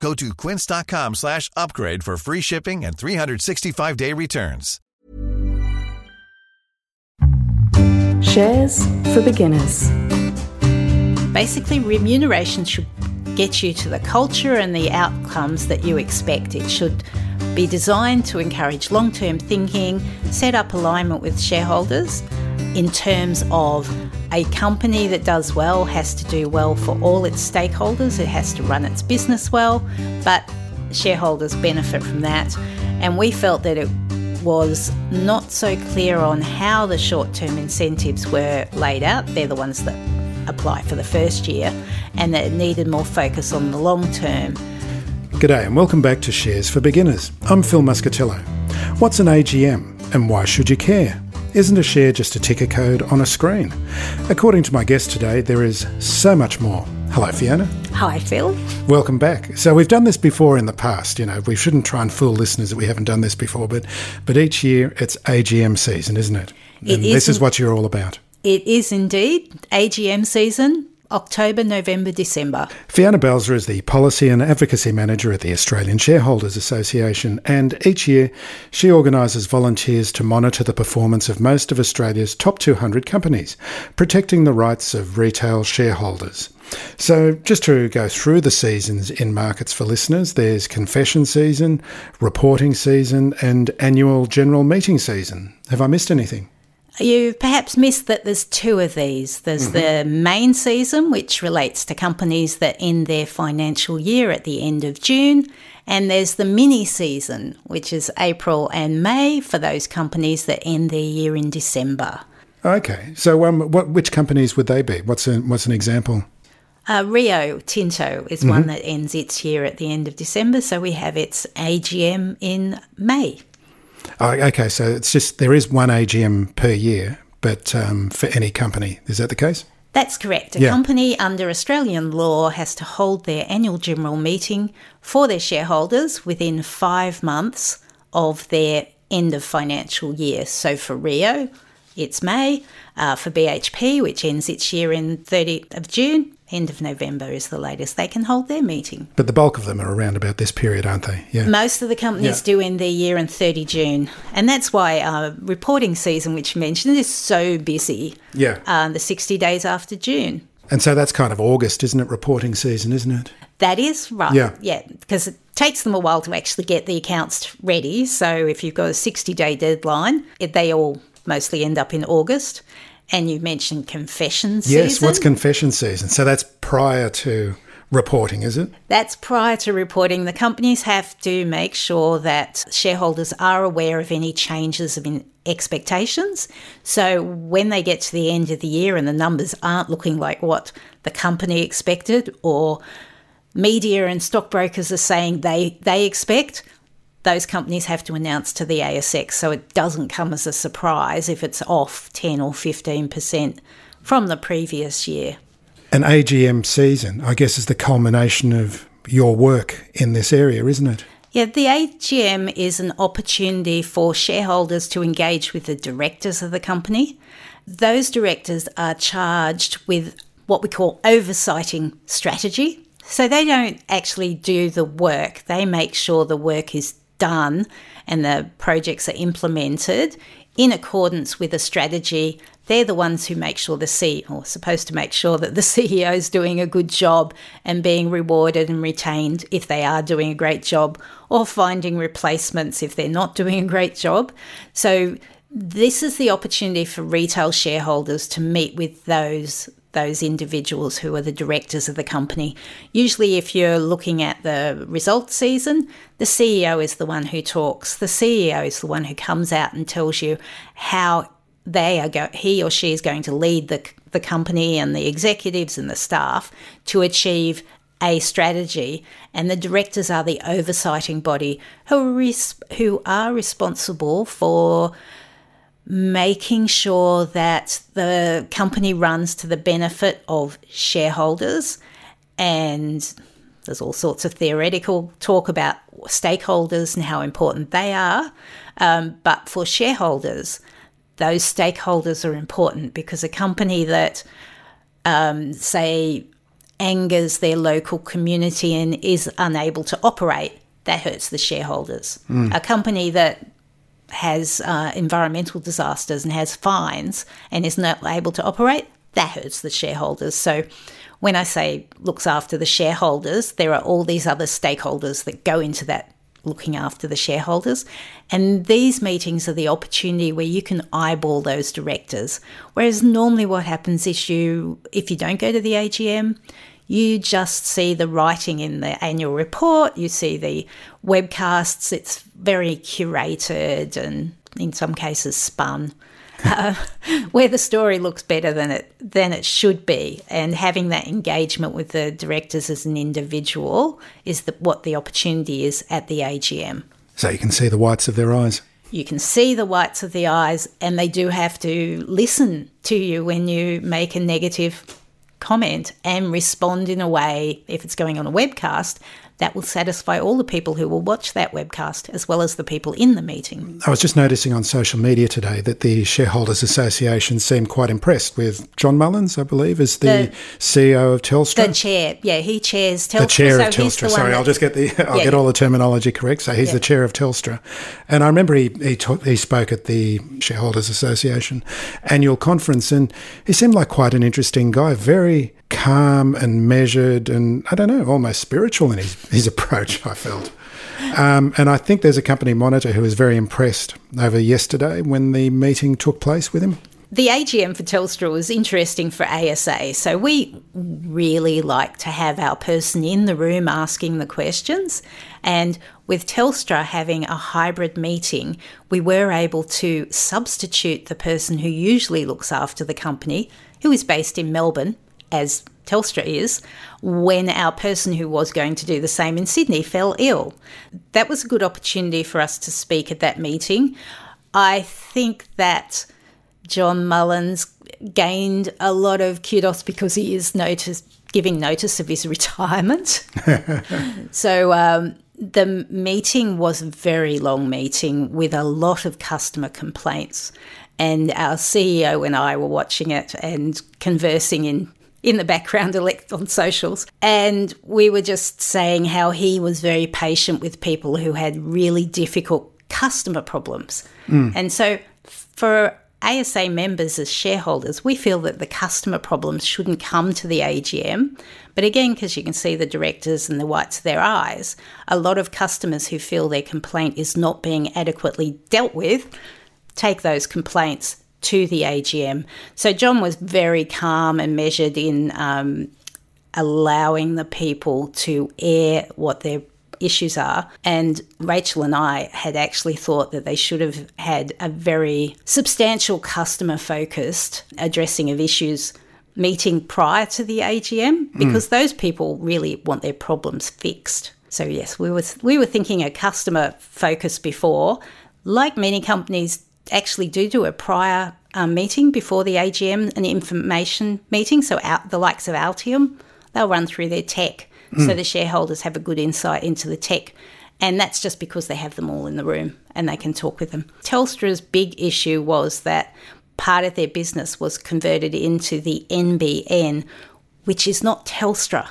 Go to quince.com slash upgrade for free shipping and 365-day returns. Shares for beginners. Basically, remuneration should get you to the culture and the outcomes that you expect. It should be designed to encourage long term thinking, set up alignment with shareholders in terms of a company that does well has to do well for all its stakeholders, it has to run its business well, but shareholders benefit from that. And we felt that it was not so clear on how the short term incentives were laid out. They're the ones that apply for the first year, and that it needed more focus on the long term. G'day, and welcome back to Shares for Beginners. I'm Phil Muscatello. What's an AGM, and why should you care? Isn't a share just a ticker code on a screen? According to my guest today, there is so much more. Hello, Fiona. Hi, Phil. Welcome back. So we've done this before in the past. You know, we shouldn't try and fool listeners that we haven't done this before, but but each year it's AGM season, isn't it? It and is this is what you're all about. It is indeed AGM season, October, November, December. Fiona Balzer is the Policy and Advocacy Manager at the Australian Shareholders Association, and each year she organises volunteers to monitor the performance of most of Australia's top 200 companies, protecting the rights of retail shareholders. So, just to go through the seasons in markets for listeners, there's confession season, reporting season, and annual general meeting season. Have I missed anything? You perhaps missed that there's two of these. There's the main season, which relates to companies that end their financial year at the end of June. And there's the mini season, which is April and May for those companies that end their year in December. Okay, so um, what, which companies would they be? What's, a, what's an example? Uh, Rio Tinto is one that ends its year at the end of December, so we have its AGM in May. Oh, okay, so it's just there is one AGM per year, but um, for any company, is that the case? That's correct. A Yeah. company under Australian law has to hold their annual general meeting for their shareholders within five months of their end of financial year. So for Rio, it's May. Uh, for BHP, which ends its year in 30th of June, end of November is the latest they can hold their meeting. But the bulk of them are around about this period, aren't they? Yeah. Most of the companies Yeah. do end their year in 30 June. And that's why uh, reporting season, which you mentioned, is so busy. Yeah. Uh, the 60 days after June. And so that's kind of August, isn't it? Reporting season, isn't it? That is right. Yeah. Yeah, because it takes them a while to actually get the accounts ready. So if you've got a 60 day deadline, it, they all mostly end up in August. And you mentioned confession season. Yes. What's confession season? So that's prior to reporting, is it? That's prior to reporting. The companies have to make sure that shareholders are aware of any changes of in expectations. So when they get to the end of the year and the numbers aren't looking like what the company expected or media and stockbrokers are saying they, they expect, those companies have to announce to the ASX so it doesn't come as a surprise if it's off 10 or 15% from the previous year. An AGM season, I guess, is the culmination of your work in this area, isn't it? Yeah, the AGM is an opportunity for shareholders to engage with the directors of the company. Those directors are charged with what we call oversighting strategy. So they don't actually do the work, they make sure the work is done and the projects are implemented in accordance with a strategy. They're the ones who make sure the CEO, or supposed to make sure that the CEO is doing a good job and being rewarded and retained if they are doing a great job, or finding replacements if they're not doing a great job. So this is the opportunity for retail shareholders to meet with those those individuals who are the directors of the company. Usually, if you're looking at the results season, the CEO is the one who talks. The CEO is the one who comes out and tells you how they are go- he or she is going to lead the the company and the executives and the staff to achieve a strategy, and the directors are the oversighting body who res- who are responsible for making sure that the company runs to the benefit of shareholders. And there's all sorts of theoretical talk about stakeholders and how important they are. Um, but for shareholders, those stakeholders are important because a company that, um, say, angers their local community and is unable to operate, that hurts the shareholders. Mm. A company that has uh, environmental disasters and has fines and is not able to operate, that hurts the shareholders. So when I say looks after the shareholders, there are all these other stakeholders that go into that looking after the shareholders. And these meetings are the opportunity where you can eyeball those directors. Whereas normally what happens is you, if you don't go to the AGM, you just see the writing in the annual report, you see the webcasts, it's very curated and in some cases spun. Uh, where the story looks better than it than it should be, and having that engagement with the directors as an individual is the, what the opportunity is at the AGM. So you can see the whites of their eyes. You can see the whites of the eyes, and they do have to listen to you when you make a negative comment and respond in a way, if it's going on a webcast, that will satisfy all the people who will watch that webcast as well as the people in the meeting. I was just noticing on social media today that the Shareholders Association seemed quite impressed with John Mullins, I believe, as the, the CEO of Telstra. The chair, yeah, he chairs Telstra. The chair so of Telstra. Sorry, I'll just get the I'll yeah, get all the terminology correct. So he's yeah. the chair of Telstra, and I remember he he, talk, he spoke at the Shareholders Association annual conference, and he seemed like quite an interesting guy, very calm and measured and I don't know, almost spiritual in his, his approach, I felt. Um, and I think there's a company monitor who was very impressed over yesterday when the meeting took place with him. The AGM for Telstra was interesting for ASA. So we really like to have our person in the room asking the questions. And with Telstra having a hybrid meeting, we were able to substitute the person who usually looks after the company, who is based in Melbourne, as Telstra is, when our person who was going to do the same in Sydney fell ill. That was a good opportunity for us to speak at that meeting. I think that John Mullins gained a lot of kudos because he is notice, giving notice of his retirement. so um, the meeting was a very long meeting with a lot of customer complaints. And our CEO and I were watching it and conversing in in the background elect on socials. And we were just saying how he was very patient with people who had really difficult customer problems. Mm. And so for ASA members as shareholders, we feel that the customer problems shouldn't come to the AGM. But again, because you can see the directors and the whites of their eyes, a lot of customers who feel their complaint is not being adequately dealt with take those complaints to the AGM. So John was very calm and measured in um, allowing the people to air what their issues are. And Rachel and I had actually thought that they should have had a very substantial customer focused addressing of issues meeting prior to the AGM hmm. because mm. those people really want their problems fixed. So yes, we were we were thinking a customer focus before. Like many companies actually do do a prior um, meeting before the AGM, an information meeting. So out the likes of Altium, they'll run through their tech, mm. so the shareholders have a good insight into the tech. And that's just because they have them all in the room and they can talk with them. Telstra's big issue was that part of their business was converted into the NBN, which is not Telstra.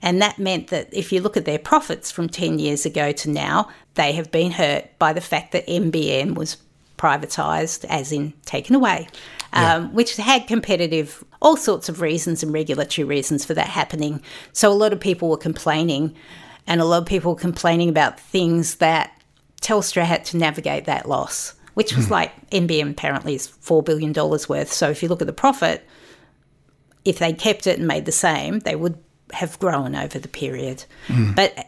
And that meant that if you look at their profits from 10 years ago to now, they have been hurt by the fact that NBN was privatised, as in taken away, um, which had competitive, all sorts of reasons and regulatory reasons for that happening. So a lot of people were complaining, and a lot of people were complaining about things that Telstra had to navigate that loss, which was mm. like NBN apparently is $4 billion worth. So if you look at the profit, if they kept it and made the same, they would have grown over the period. Mm. But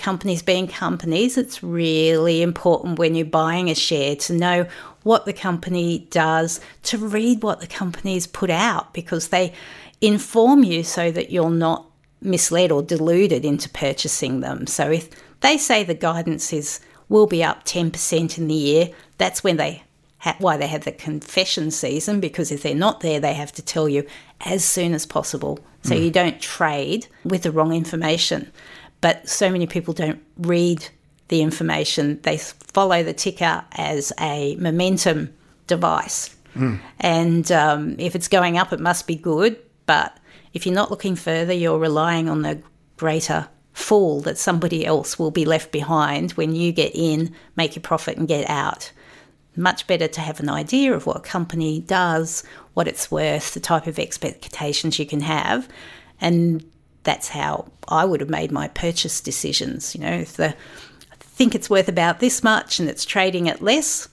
companies being companies, it's really important when you're buying a share to know what the company does, to read what the company's put out because they inform you so that you're not misled or deluded into purchasing them. So if they say the guidance is will be up 10% in the year, that's when they ha- why they have the confession season because if they're not there they have to tell you as soon as possible. So mm. you don't trade with the wrong information. But so many people don't read the information. They follow the ticker as a momentum device. Mm. And um, if it's going up, it must be good. But if you're not looking further, you're relying on the greater fall that somebody else will be left behind when you get in, make your profit, and get out. Much better to have an idea of what a company does, what it's worth, the type of expectations you can have. And that's how I would have made my purchase decisions. You know, if the I think it's worth about this much and it's trading at less,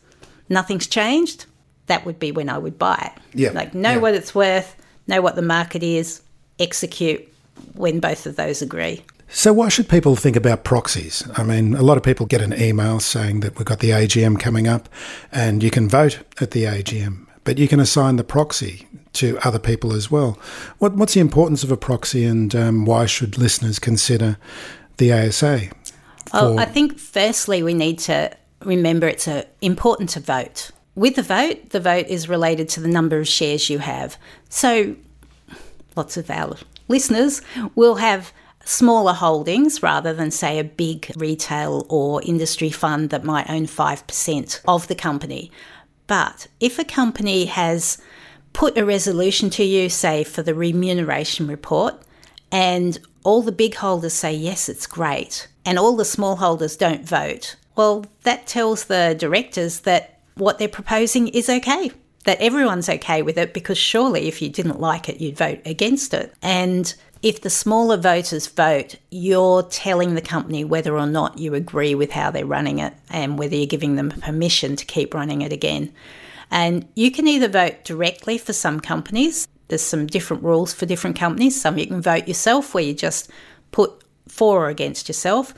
nothing's changed, that would be when I would buy it. Yeah. Like know yeah. what it's worth, know what the market is, execute when both of those agree. So, why should people think about proxies? I mean, a lot of people get an email saying that we've got the AGM coming up and you can vote at the AGM, but you can assign the proxy to other people as well. What, what's the importance of a proxy and um, why should listeners consider the ASA? Well, I think firstly we need to remember it's a, important to vote. With the vote, the vote is related to the number of shares you have. So, lots of our listeners will have smaller holdings rather than, say, a big retail or industry fund that might own 5% of the company. But if a company has put a resolution to you, say, for the remuneration report, and all the big holders say, yes, it's great, and all the small holders don't vote, well, that tells the directors that what they're proposing is okay that everyone's okay with it because surely if you didn't like it, you'd vote against it. And if the smaller voters vote, you're telling the company whether or not you agree with how they're running it and whether you're giving them permission to keep running it again. And you can either vote directly for some companies, there's some different rules for different companies. Some you can vote yourself, where you just put for or against yourself,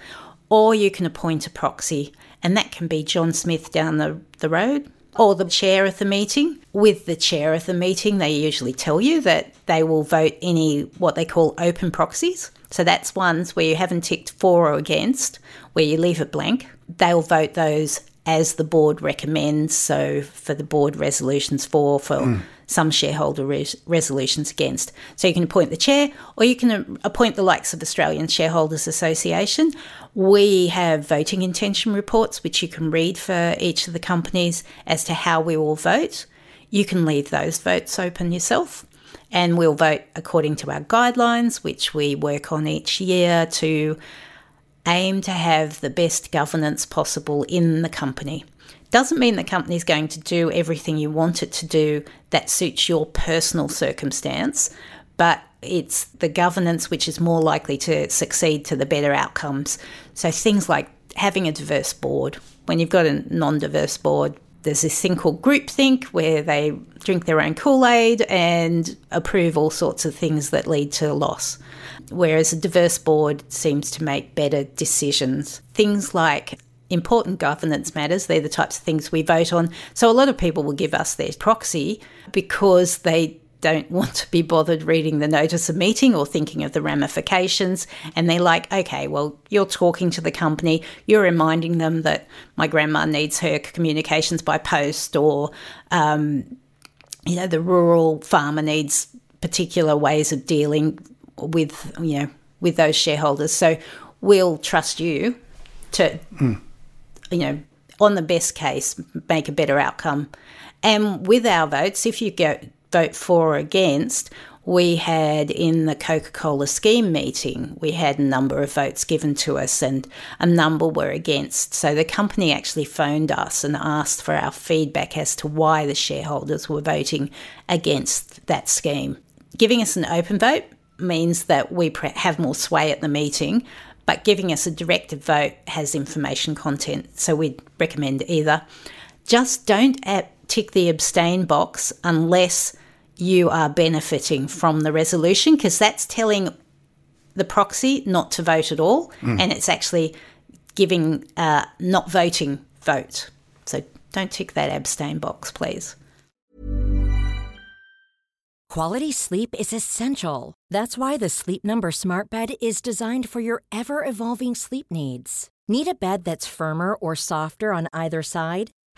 or you can appoint a proxy, and that can be John Smith down the, the road or the chair of the meeting. With the chair of the meeting, they usually tell you that they will vote any what they call open proxies. So that's ones where you haven't ticked for or against, where you leave it blank. They'll vote those as the board recommends. So for the board resolutions for, for mm. some shareholder res- resolutions against. So you can appoint the chair or you can appoint the likes of Australian Shareholders Association. We have voting intention reports, which you can read for each of the companies as to how we will vote. You can leave those votes open yourself and we'll vote according to our guidelines, which we work on each year to aim to have the best governance possible in the company. Doesn't mean the company is going to do everything you want it to do that suits your personal circumstance, but it's the governance which is more likely to succeed to the better outcomes. So things like having a diverse board. When you've got a non diverse board, there's this thing called groupthink where they drink their own Kool Aid and approve all sorts of things that lead to loss. Whereas a diverse board seems to make better decisions. Things like important governance matters, they're the types of things we vote on. So a lot of people will give us their proxy because they don't want to be bothered reading the notice of meeting or thinking of the ramifications. And they're like, okay, well, you're talking to the company, you're reminding them that my grandma needs her communications by post, or, um, you know, the rural farmer needs particular ways of dealing with, you know, with those shareholders. So we'll trust you to, mm. you know, on the best case, make a better outcome. And with our votes, if you go vote for or against, we had in the Coca Cola scheme meeting, we had a number of votes given to us and a number were against. So the company actually phoned us and asked for our feedback as to why the shareholders were voting against that scheme. Giving us an open vote means that we have more sway at the meeting, but giving us a directed vote has information content. So we'd recommend either. Just don't tick the abstain box unless you are benefiting from the resolution because that's telling the proxy not to vote at all mm. and it's actually giving uh, not voting vote. So don't tick that abstain box, please. Quality sleep is essential. That's why the Sleep Number Smart Bed is designed for your ever evolving sleep needs. Need a bed that's firmer or softer on either side?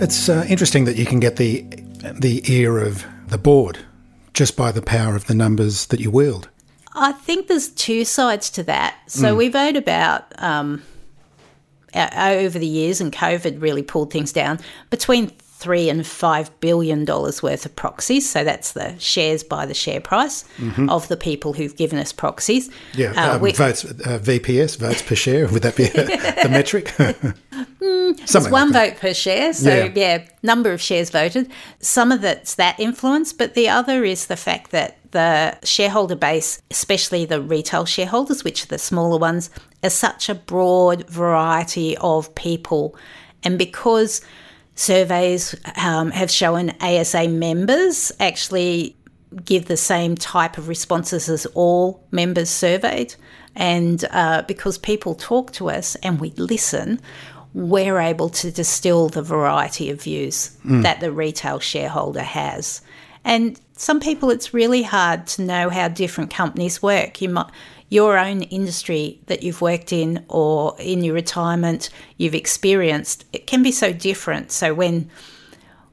It's uh, interesting that you can get the the ear of the board just by the power of the numbers that you wield. I think there's two sides to that. So we've vote about um, over the years, and COVID really pulled things down between three and five billion dollars worth of proxies. So that's the shares by the share price of the people who've given us proxies. Yeah, Uh, um, we- votes uh, VPS votes per share. Would that be the metric? It's one like that. vote per share, so Yeah. yeah. number of shares voted. Some of it's that influence, but the other is the fact that the shareholder base, especially the retail shareholders, which are the smaller ones, is such a broad variety of people, and because surveys um, have shown ASA members actually give the same type of responses as all members surveyed. And uh, because people talk to us and we listen, we're able to distill the variety of views that the retail shareholder has. And some people, it's really hard to know how different companies work. You might, your own industry that you've worked in or in your retirement you've experienced, it can be so different. So when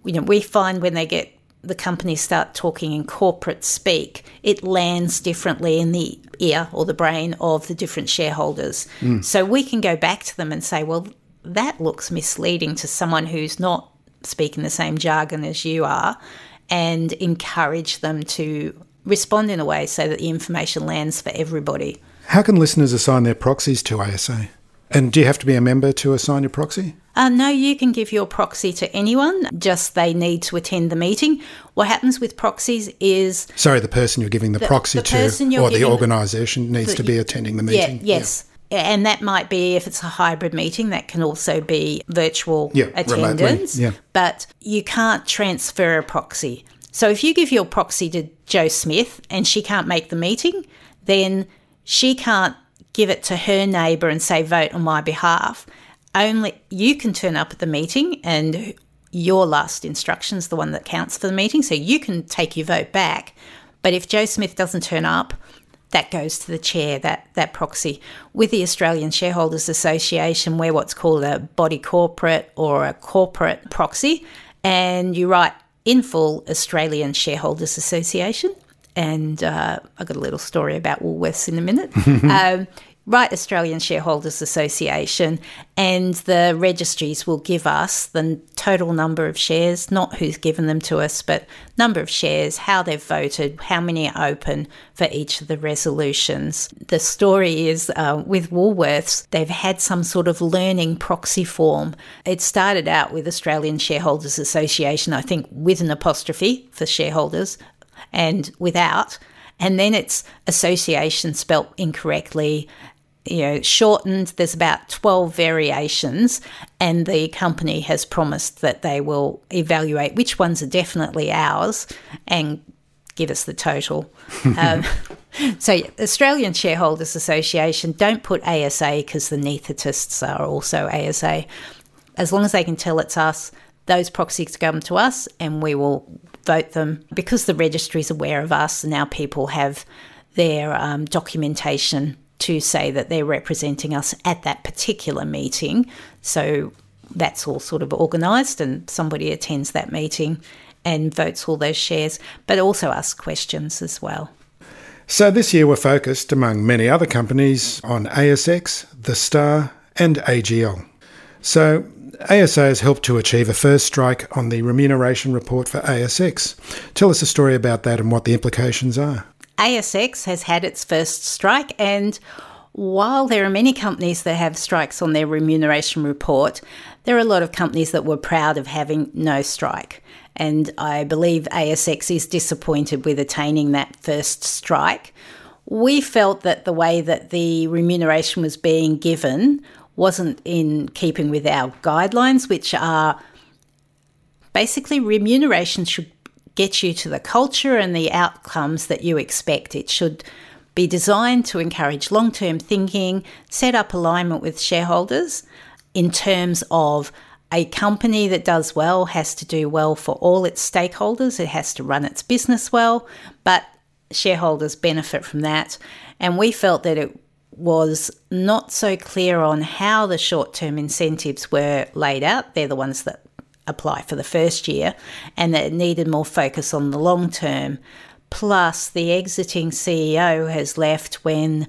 you know, we find when they get the companies start talking in corporate speak, it lands differently in the ear or the brain of the different shareholders. Mm. So we can go back to them and say, well, that looks misleading to someone who's not speaking the same jargon as you are, and encourage them to respond in a way so that the information lands for everybody. How can listeners assign their proxies to ASA? And do you have to be a member to assign your proxy? Uh, no, you can give your proxy to anyone, just they need to attend the meeting. What happens with proxies is Sorry, the person you're giving the, proxy the to or the organisation needs the- to be attending the meeting. Yeah, yes. And that might be if it's a hybrid meeting, that can also be virtual Yeah, remotely, attendance. yeah. But you can't transfer a proxy. So if you give your proxy to Joe Smith and she can't make the meeting, then she can't give it to her neighbour and say, vote on my behalf. Only you can turn up at the meeting and your last instruction is the one that counts for the meeting. So you can take your vote back. But if Joe Smith doesn't turn up, that goes to the chair, that, that proxy. With the Australian Shareholders Association, we're what's called a body corporate or a corporate proxy, and you write in full Australian Shareholders Association. And uh, I've got a little story about Woolworths in a minute. um, write Australian Shareholders Association, and the registries will give us the total number of shares, not who's given them to us, but number of shares, how they've voted, how many are open for each of the resolutions. The story is uh, with Woolworths, they've had some sort of learning proxy form. It started out with Australian Shareholders Association, I think, with an apostrophe for shareholders and without. And then it's association spelt incorrectly, you know, shortened. There's about 12 variations, and the company has promised that they will evaluate which ones are definitely ours and give us the total. um, so, Australian Shareholders Association, don't put ASA because the anaesthetists are also ASA. As long as they can tell it's us, those proxies come to us and we will vote them because the registry is aware of us and now people have their um, documentation to say that they're representing us at that particular meeting. So that's all sort of organised and somebody attends that meeting and votes all those shares, but also asks questions as well. So this year we're focused, among many other companies, on ASX, The Star, and AGL. So ASA has helped to achieve a first strike on the remuneration report for ASX. Tell us a story about that and what the implications are. ASX has had its first strike, and while there are many companies that have strikes on their remuneration report, there are a lot of companies that were proud of having no strike. And I believe ASX is disappointed with attaining that first strike. We felt that the way that the remuneration was being given wasn't in keeping with our guidelines, which are basically remuneration should get you to the culture and the outcomes that you expect. It should be designed to encourage long term thinking, set up alignment with shareholders in terms of a company that does well has to do well for all its stakeholders, it has to run its business well, but shareholders benefit from that. And we felt that it was not so clear on how the short term incentives were laid out. They're the ones that apply for the first year, and that it needed more focus on the long term. Plus, the exiting CEO has left when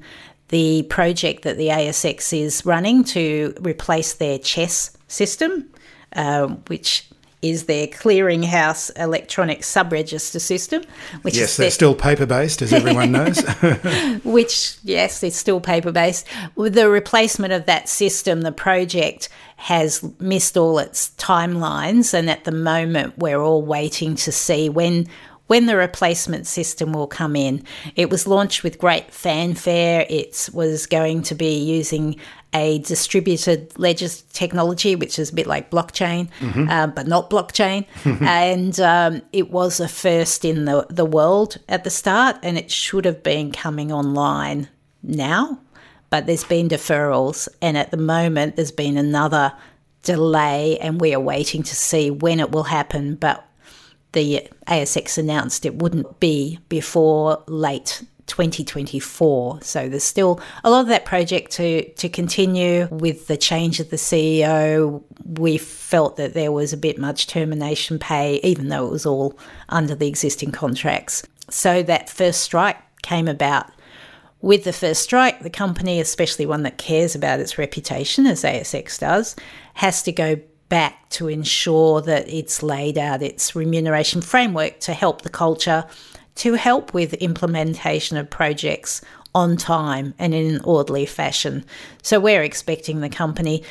the project that the ASX is running to replace their CHESS system, uh, which is their clearinghouse electronic subregister system. Which yes, they're still paper based, as everyone knows. which, yes, it's still paper based. With the replacement of that system, the project has missed all its timelines, and at the moment, we're all waiting to see when when the replacement system will come in. It was launched with great fanfare. It was going to be using a distributed ledger technology, which is a bit like blockchain, mm-hmm. uh, but not blockchain. and um, it was a first in the, the world at the start, and it should have been coming online now. But there's been deferrals, and at the moment, there's been another delay, and we are waiting to see when it will happen. But the ASX announced it wouldn't be before late 2024. So there's still a lot of that project to, to continue with the change of the CEO. We felt that there was a bit much termination pay, even though it was all under the existing contracts. So that first strike came about. With the first strike, the company, especially one that cares about its reputation, as ASX does, has to go back to ensure that it's laid out its remuneration framework to help the culture, to help with implementation of projects on time and in an orderly fashion. So we're expecting the company.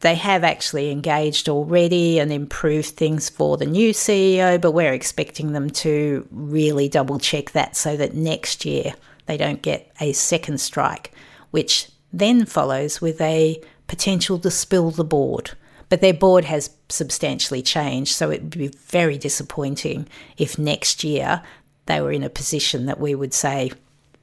They have actually engaged already and improved things for the new CEO, but we're expecting them to really double check that so that next year they don't get a second strike, which then follows with a potential to spill the board. But their board has substantially changed, so it would be very disappointing if next year they were in a position that we would say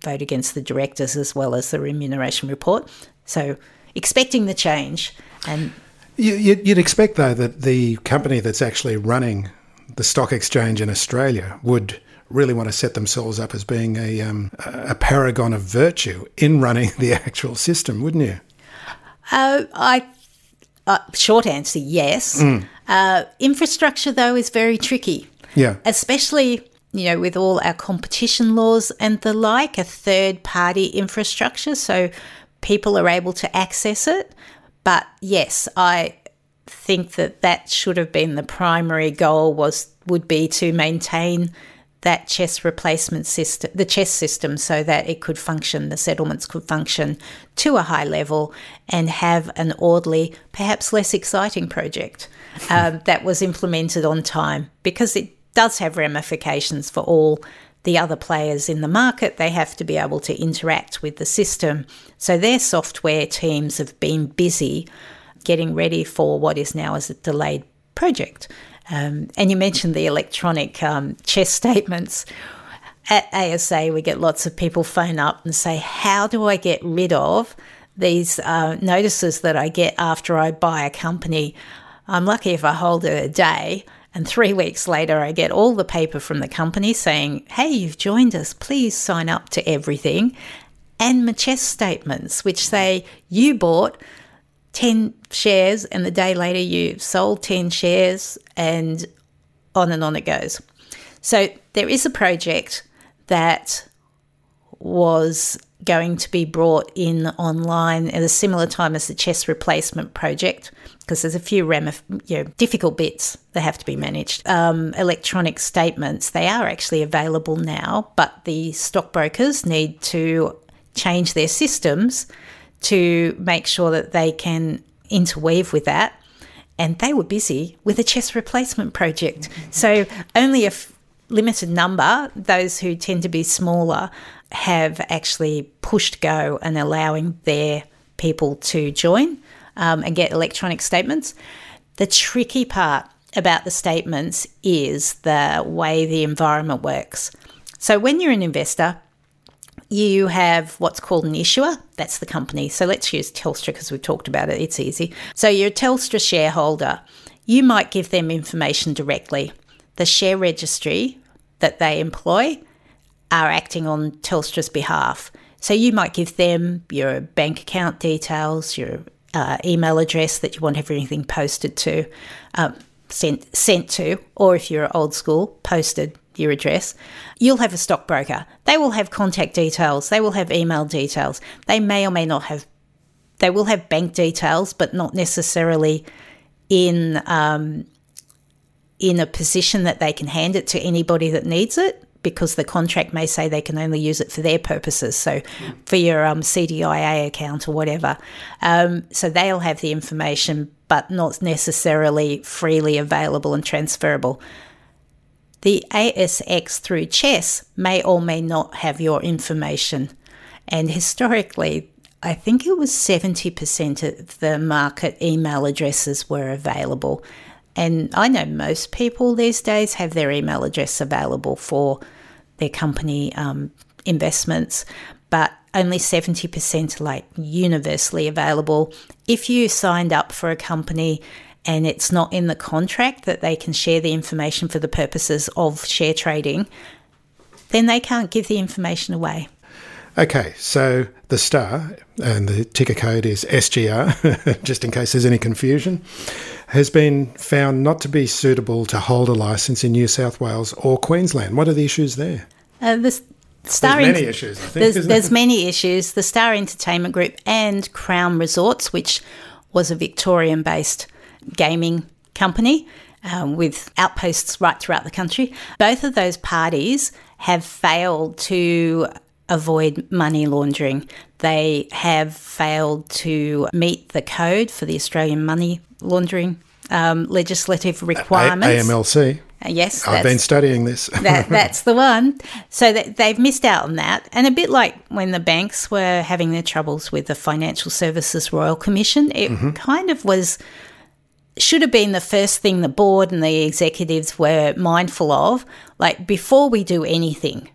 vote against the directors as well as the remuneration report. So expecting the change and. You'd expect, though, that the company that's actually running the stock exchange in Australia would really want to set themselves up as being a, um, a paragon of virtue in running the actual system, wouldn't you? Uh, I uh, short answer, yes. Mm. Uh, infrastructure, though, is very tricky. Yeah. Especially, you know, with all our competition laws and the like, a third party infrastructure. So people are able to access it. But yes, I think that that should have been the primary goal was would be to maintain that CHESS replacement system, the CHESS system, so that it could function, the settlements could function to a high level and have an orderly, perhaps less exciting project um, that was implemented on time because it does have ramifications for all the other players in the market. They have to be able to interact with the system. So their software teams have been busy getting ready for what is now as a delayed project. Um, and you mentioned the electronic um, CHESS statements. At ASA, we get lots of people phone up and say, How do I get rid of these uh, notices that I get after I buy a company? I'm lucky if I hold it a day. And three weeks later, I get all the paper from the company saying, Hey, you've joined us. Please sign up to everything. And my CHESS statements, which say, You bought 10 shares and the day later you've sold 10 shares and on and on it goes. So there is a project that was going to be brought in online at a similar time as the CHESS replacement project because there's a few ramif- you know, difficult bits that have to be managed. Um, electronic statements, they are actually available now, but the stockbrokers need to change their systems to make sure that they can interweave with that. And they were busy with a CHESS replacement project. So only a f- limited number, those who tend to be smaller, have actually pushed go and allowing their people to join um, and get electronic statements. The tricky part about the statements is the way the environment works. So when you're an investor, you have what's called an issuer. That's the company. So let's use Telstra because we've talked about it. It's easy. So you're a Telstra shareholder. You might give them information directly. The share registry that they employ are acting on Telstra's behalf. So you might give them your bank account details, your uh, email address that you want everything posted to, um, sent sent to, or if you're old school, posted your address. You'll have a stockbroker. They will have contact details. They will have email details. They may or may not have. They will have bank details, but not necessarily in um, in a position that they can hand it to anybody that needs it because the contract may say they can only use it for their purposes. So, for your um, CDIA account or whatever. Um, so, they'll have the information, but not necessarily freely available and transferable. The ASX through CHESS may or may not have your information. And historically, I think it was 70% of the market email addresses were available. And I know most people these days have their email address available for their company um, investments, but only 70% are like universally available. If you signed up for a company and it's not in the contract that they can share the information for the purposes of share trading, then they can't give the information away. Okay, so the star and the ticker code is SGR, just in case there's any confusion, has been found not to be suitable to hold a license in New South Wales or Queensland. What are the issues there? Uh, the Star there's many issues, I think. There's, there's many issues. The Star Entertainment Group and Crown Resorts, which was a Victorian based gaming company um, with outposts right throughout the country. Both of those parties have failed to avoid money laundering. They have failed to meet the code for the Australian money laundering um, legislative requirements. A- AMLC. Uh, yes, I've been studying this. that, that's the one. So that they've missed out on that, and a bit like when the banks were having their troubles with the Financial Services Royal Commission, it mm-hmm. kind of was should have been the first thing the board and the executives were mindful of. Like before we do anything,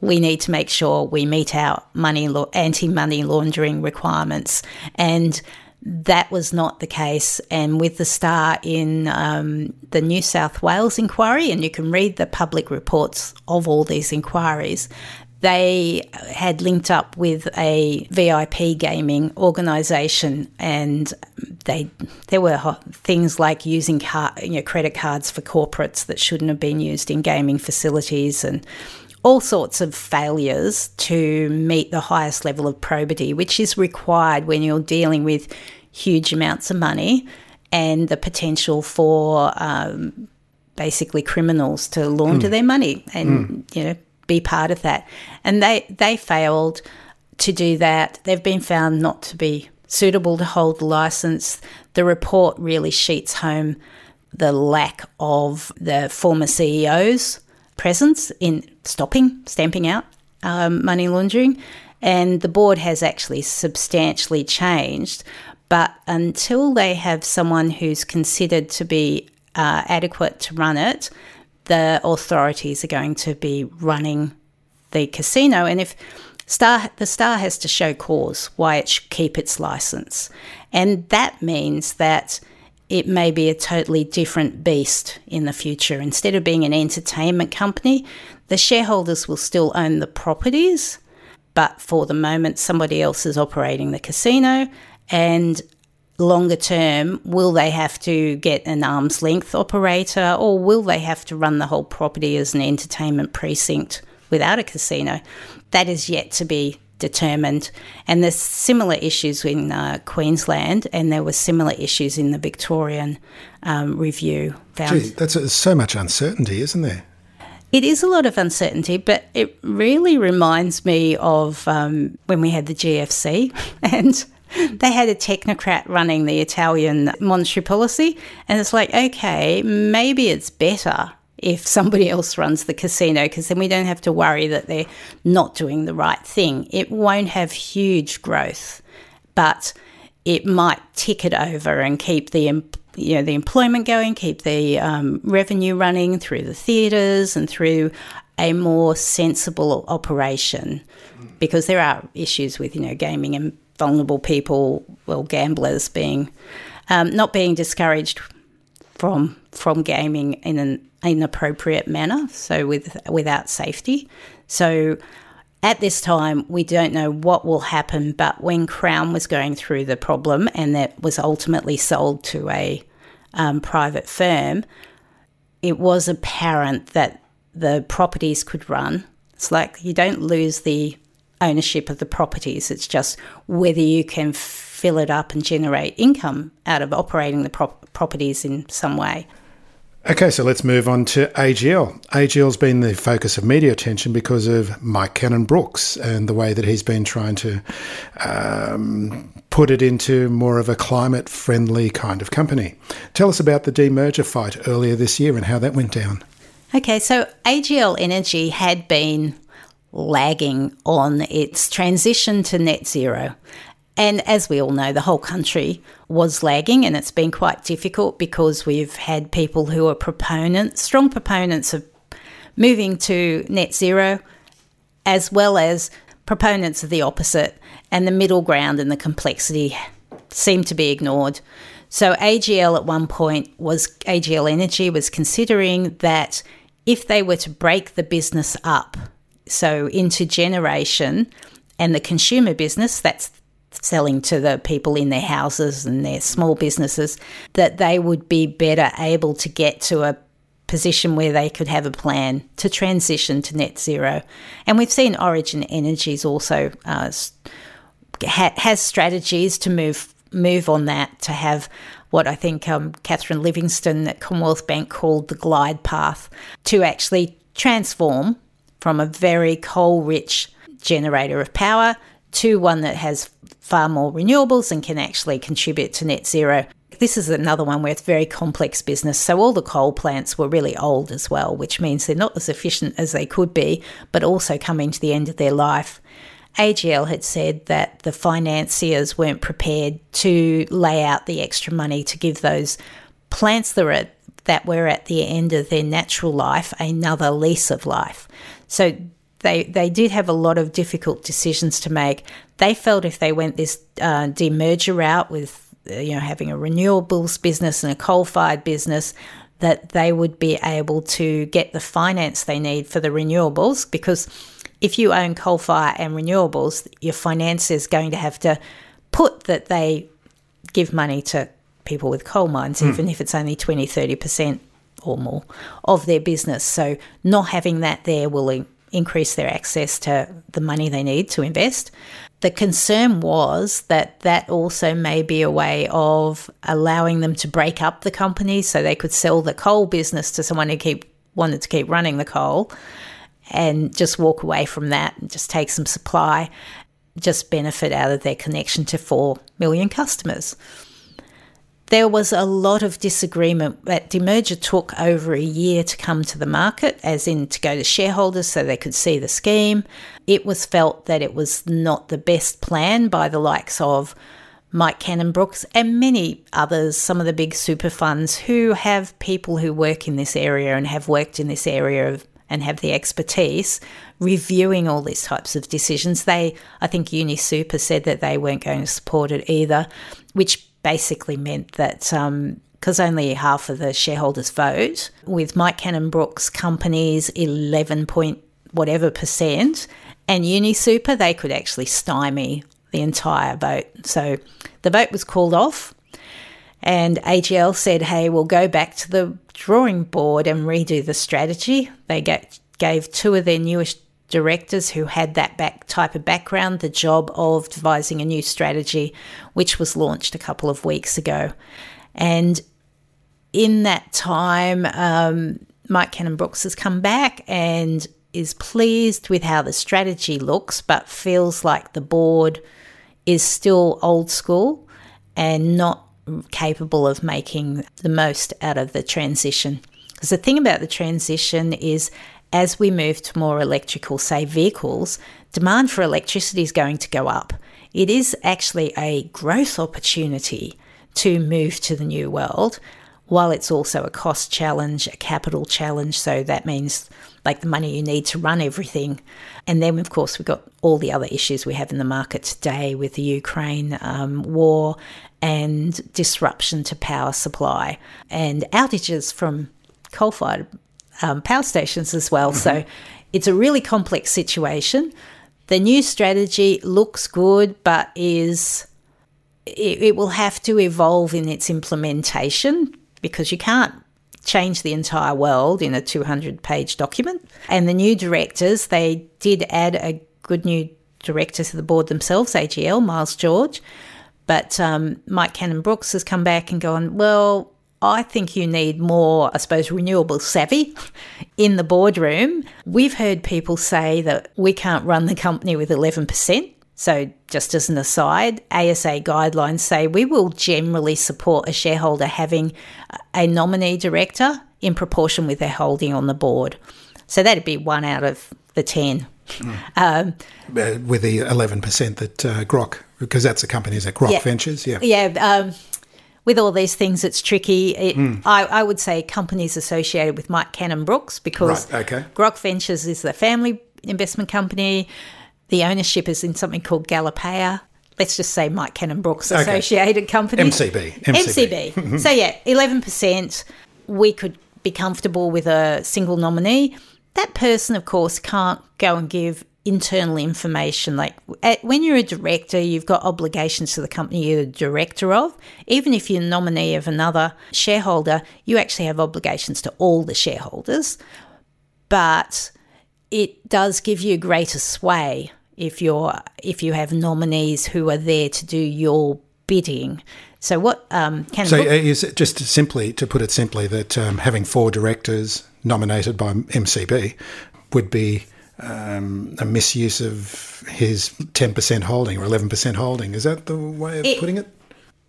we need to make sure we meet our money anti-money laundering requirements, and that was not the case. And with the star in um, the New South Wales inquiry, and you can read the public reports of all these inquiries, they had linked up with a VIP gaming organisation, and they there were things like using car, you know, credit cards for corporates that shouldn't have been used in gaming facilities, and all sorts of failures to meet the highest level of probity, which is required when you're dealing with huge amounts of money and the potential for um, basically criminals to launder mm. their money and mm. you know be part of that. And they, they failed to do that. They've been found not to be suitable to hold the license. The report really sheets home the lack of the former CEO's presence in stopping, stamping out um, money laundering. And the board has actually substantially changed. But until they have someone who's considered to be uh, adequate to run it, the authorities are going to be running the casino. And if Star, the Star has to show cause why it should keep its license. And that means that it may be a totally different beast in the future. Instead of being an entertainment company, the shareholders will still own the properties, but for the moment, somebody else is operating the casino. And longer term, will they have to get an arm's length operator or will they have to run the whole property as an entertainment precinct without a casino? That is yet to be determined. And there's similar issues in uh, Queensland, and there were similar issues in the Victorian um, review. Found. Gee, that's a, so much uncertainty, isn't there? It is a lot of uncertainty, but it really reminds me of um, when we had the GFC and they had a technocrat running the Italian monetary policy. And it's like, okay, maybe it's better if somebody else runs the casino because then we don't have to worry that they're not doing the right thing. It won't have huge growth, but it might tick it over and keep the you know the employment going, keep the um, revenue running through the theatres and through a more sensible operation, because there are issues with you know gaming and vulnerable people, well gamblers being um, not being discouraged from from gaming in an inappropriate manner, so with without safety. So at this time, we don't know what will happen, but when Crown was going through the problem and that was ultimately sold to a um, private firm, it was apparent that the properties could run. It's like you don't lose the ownership of the properties, it's just whether you can fill it up and generate income out of operating the pro- properties in some way. Okay, so let's move on to AGL. AGL's been the focus of media attention because of Mike Cannon Brookes and the way that he's been trying to um, put it into more of a climate friendly kind of company. Tell us about the demerger fight earlier this year and how that went down. Okay, so AGL Energy had been lagging on its transition to net zero. And as we all know, the whole country was lagging, and it's been quite difficult because we've had people who are proponents, strong proponents of moving to net zero, as well as proponents of the opposite, and the middle ground and the complexity seem to be ignored. So AGL at one point was AGL Energy was considering that if they were to break the business up, so into generation and the consumer business, that's selling to the people in their houses and their small businesses, that they would be better able to get to a position where they could have a plan to transition to net zero. And we've seen Origin Energies also uh, ha- has strategies to move move on that to have what I think um, Catherine Livingstone at Commonwealth Bank called the glide path to actually transform from a very coal rich generator of power to one that has far more renewables and can actually contribute to net zero. This is another one where it's very complex business. So all the coal plants were really old as well, which means they're not as efficient as they could be, but also coming to the end of their life. AGL had said that the financiers weren't prepared to lay out the extra money to give those plants that were at, that were at the end of their natural life another lease of life. So they they did have a lot of difficult decisions to make. They felt if they went this uh, demerger route with uh, you know having a renewables business and a coal fired business, that they would be able to get the finance they need for the renewables because if you own coal fire and renewables, your finance is going to have to put that they give money to people with coal mines, mm. even if it's only 20, 30% or more of their business. So not having that there will increase their access to the money they need to invest. The concern was that that also may be a way of allowing them to break up the company so they could sell the coal business to someone who keep wanted to keep running the coal and just walk away from that and just take some supply, just benefit out of their connection to 4 million customers there was a lot of disagreement. That demerger took over a year to come to the market, as in to go to shareholders so they could see the scheme. It was felt that it was not the best plan by the likes of Mike Cannon Brookes and many others, some of the big super funds who have people who work in this area and have worked in this area of, and have the expertise reviewing all these types of decisions. They, I think UniSuper said that they weren't going to support it either, which basically meant that because um, only half of the shareholders vote, with Mike Cannon Brookes companies 11 point whatever percent, and UniSuper, they could actually stymie the entire vote. So the vote was called off, and AGL said, hey, we'll go back to the drawing board and redo the strategy. They get, gave two of their newest directors who had that back type of background the job of devising a new strategy, which was launched a couple of weeks ago. And in that time, um, Mike Cannon Brookes has come back and is pleased with how the strategy looks, but feels like the board is still old school and not capable of making the most out of the transition. Because the thing about the transition is, as we move to more electrical, say, vehicles, demand for electricity is going to go up. It is actually a growth opportunity to move to the new world, while it's also a cost challenge, a capital challenge. So that means like the money you need to run everything. And then, of course, we've got all the other issues we have in the market today with the Ukraine um, war and disruption to power supply and outages from coal fired um, power stations as well. Mm-hmm. So it's a really complex situation. The new strategy looks good, but is it, it will have to evolve in its implementation because you can't change the entire world in a 200 page document. And the new directors, they did add a good new director to the board themselves, AGL, Miles George. But um, Mike Cannon Brookes has come back and gone, well, I think you need more, I suppose, renewable savvy in the boardroom. We've heard people say that we can't run the company with 11%. So, just as an aside, ASA guidelines say we will generally support a shareholder having a nominee director in proportion with their holding on the board. So, that'd be one out of the 10. Mm. Um, uh, with the 11% that uh, Grok, because that's the companies at Grok yeah, Ventures, yeah. Yeah. Um, with all these things, it's tricky. It, mm. I, I, would say companies associated with Mike Cannon Brookes because right, okay. Grok Ventures is the family investment company. The ownership is in something called Galipea. Let's just say Mike Cannon Brookes okay. Associated Company. MCB. MCB. MCB. so, yeah, 11%. We could be comfortable with a single nominee. That person, of course, can't go and give internal information. Like when you're a director, you've got obligations to the company you're the director of. Even if you're a nominee of another shareholder, you actually have obligations to all the shareholders. But it does give you greater sway if you're if you have nominees who are there to do your bidding. So what um, can so is it just simply to put it simply that um, having four directors nominated by MCB would be um, a misuse of his 10% holding or 11% holding. Is that the way of it, putting it?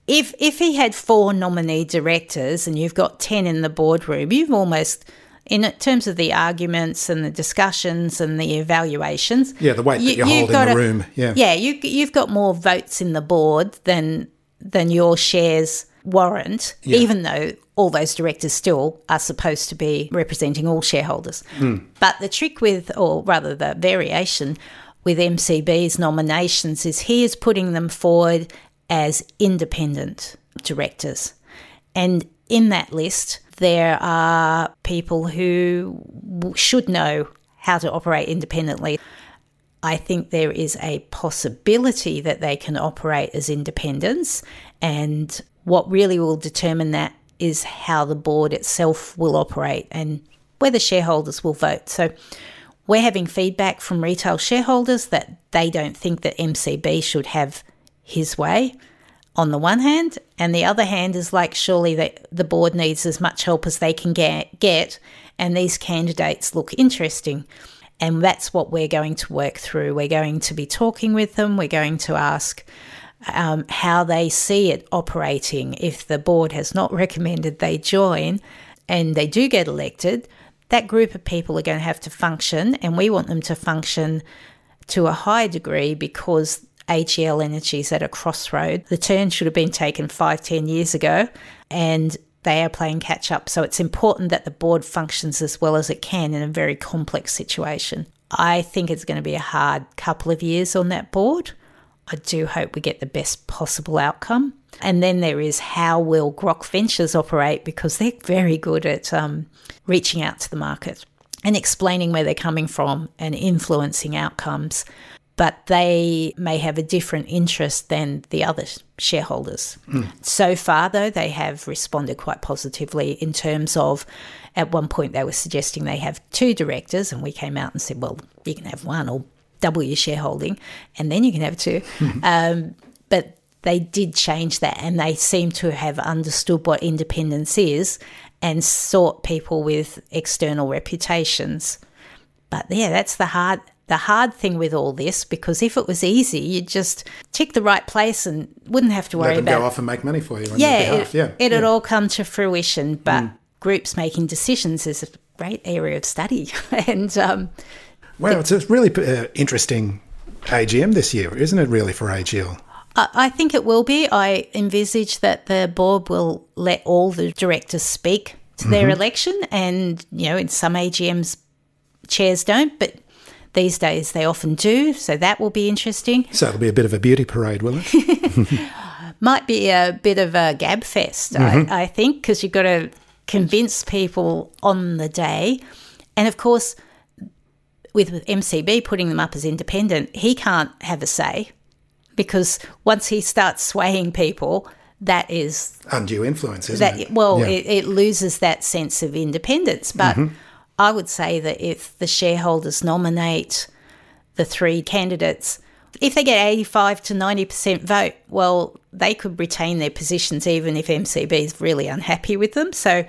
If if he had four nominee directors and you've got 10 in the boardroom, you've almost in terms of the arguments and the discussions and the evaluations. Yeah, the weight you, that you hold in the a, room. Yeah, yeah, you you've got more votes in the board than than your shares warrant, yeah. even though all those directors still are supposed to be representing all shareholders. Mm. But the trick with, or rather the variation with MCB's nominations, is he is putting them forward as independent directors. And in that list, there are people who should know how to operate independently. I think there is a possibility that they can operate as independents, and what really will determine that is how the board itself will operate and whether shareholders will vote. So we're having feedback from retail shareholders that they don't think that MCB should have his way on the one hand, and the other hand is like surely that the board needs as much help as they can get, get and these candidates look interesting. And that's what we're going to work through. We're going to be talking with them. We're going to ask um, how they see it operating. If the board has not recommended they join and they do get elected, that group of people are going to have to function, and we want them to function to a high degree because AGL Energy is at a crossroad. The turn should have been taken five, ten years ago, and they are playing catch up. So it's important that the board functions as well as it can in a very complex situation. I think it's going to be a hard couple of years on that board. I do hope we get the best possible outcome. And then there is how will Grok Ventures operate because they're very good at um, reaching out to the market and explaining where they're coming from and influencing outcomes. But they may have a different interest than the other shareholders. Mm. So far, though, they have responded quite positively in terms of at one point they were suggesting they have two directors, and we came out and said, well, you can have one or double your shareholding, and then you can have 2 mm-hmm. um, but they did change that, and they seem to have understood what independence is and sort people with external reputations. But yeah, that's the hard the hard thing with all this because if it was easy, you'd just tick the right place and wouldn't have to worry Let them about go off and make money for you. On yeah, your behalf. it, yeah, it'd yeah. all come to fruition. But groups making decisions is a great area of study, and um, Wow, it's a really uh, interesting AGM this year, isn't it? Really for AGL. I I think it will be. I envisage that the board will let all the directors speak to their election, and you know, in some AGMs, chairs don't, but these days they often do. So that will be interesting. So it'll be a bit of a beauty parade, will it? Might be a bit of a gab fest, I, I think, because you've got to convince people on the day, and of course. With with MCB putting them up as independent, he can't have a say because once he starts swaying people, that is Undue influence, isn't that it? well Yeah. it, it loses that sense of independence but mm-hmm. i would say that if the shareholders nominate the three candidates if they get 85 to 90% vote well they could retain their positions even if mcb is really unhappy with them so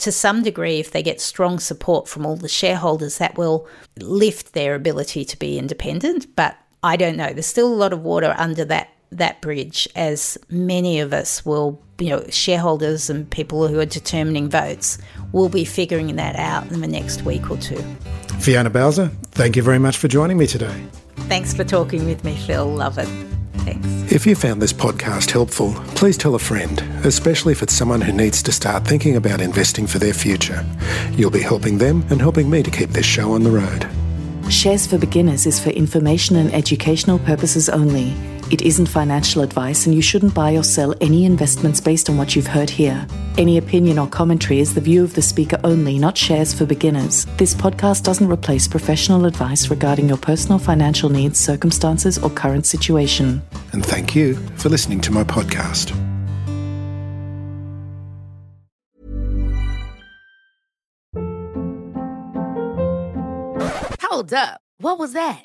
to some degree if they get strong support from all the shareholders that will lift their ability to be independent. But i don't know. There's still a lot of water under that that bridge as many of us will you know shareholders and people who are determining votes will be figuring that out in the next week or two. Fiona Balzer, thank you very much for joining me today. thanks for talking with me phil. Love it thanks If you found this podcast helpful, please tell a friend, especially if it's someone who needs to start thinking about investing for their future. You'll be helping them and helping me to keep this show on the road. Shares for Beginners is for information and educational purposes only. It isn't financial advice, and you shouldn't buy or sell any investments based on what you've heard here. Any opinion or commentary is the view of the speaker only, not Shares for Beginners. This podcast doesn't replace professional advice regarding your personal financial needs, circumstances, or current situation. And thank you for listening to my podcast. Hold up. What was that?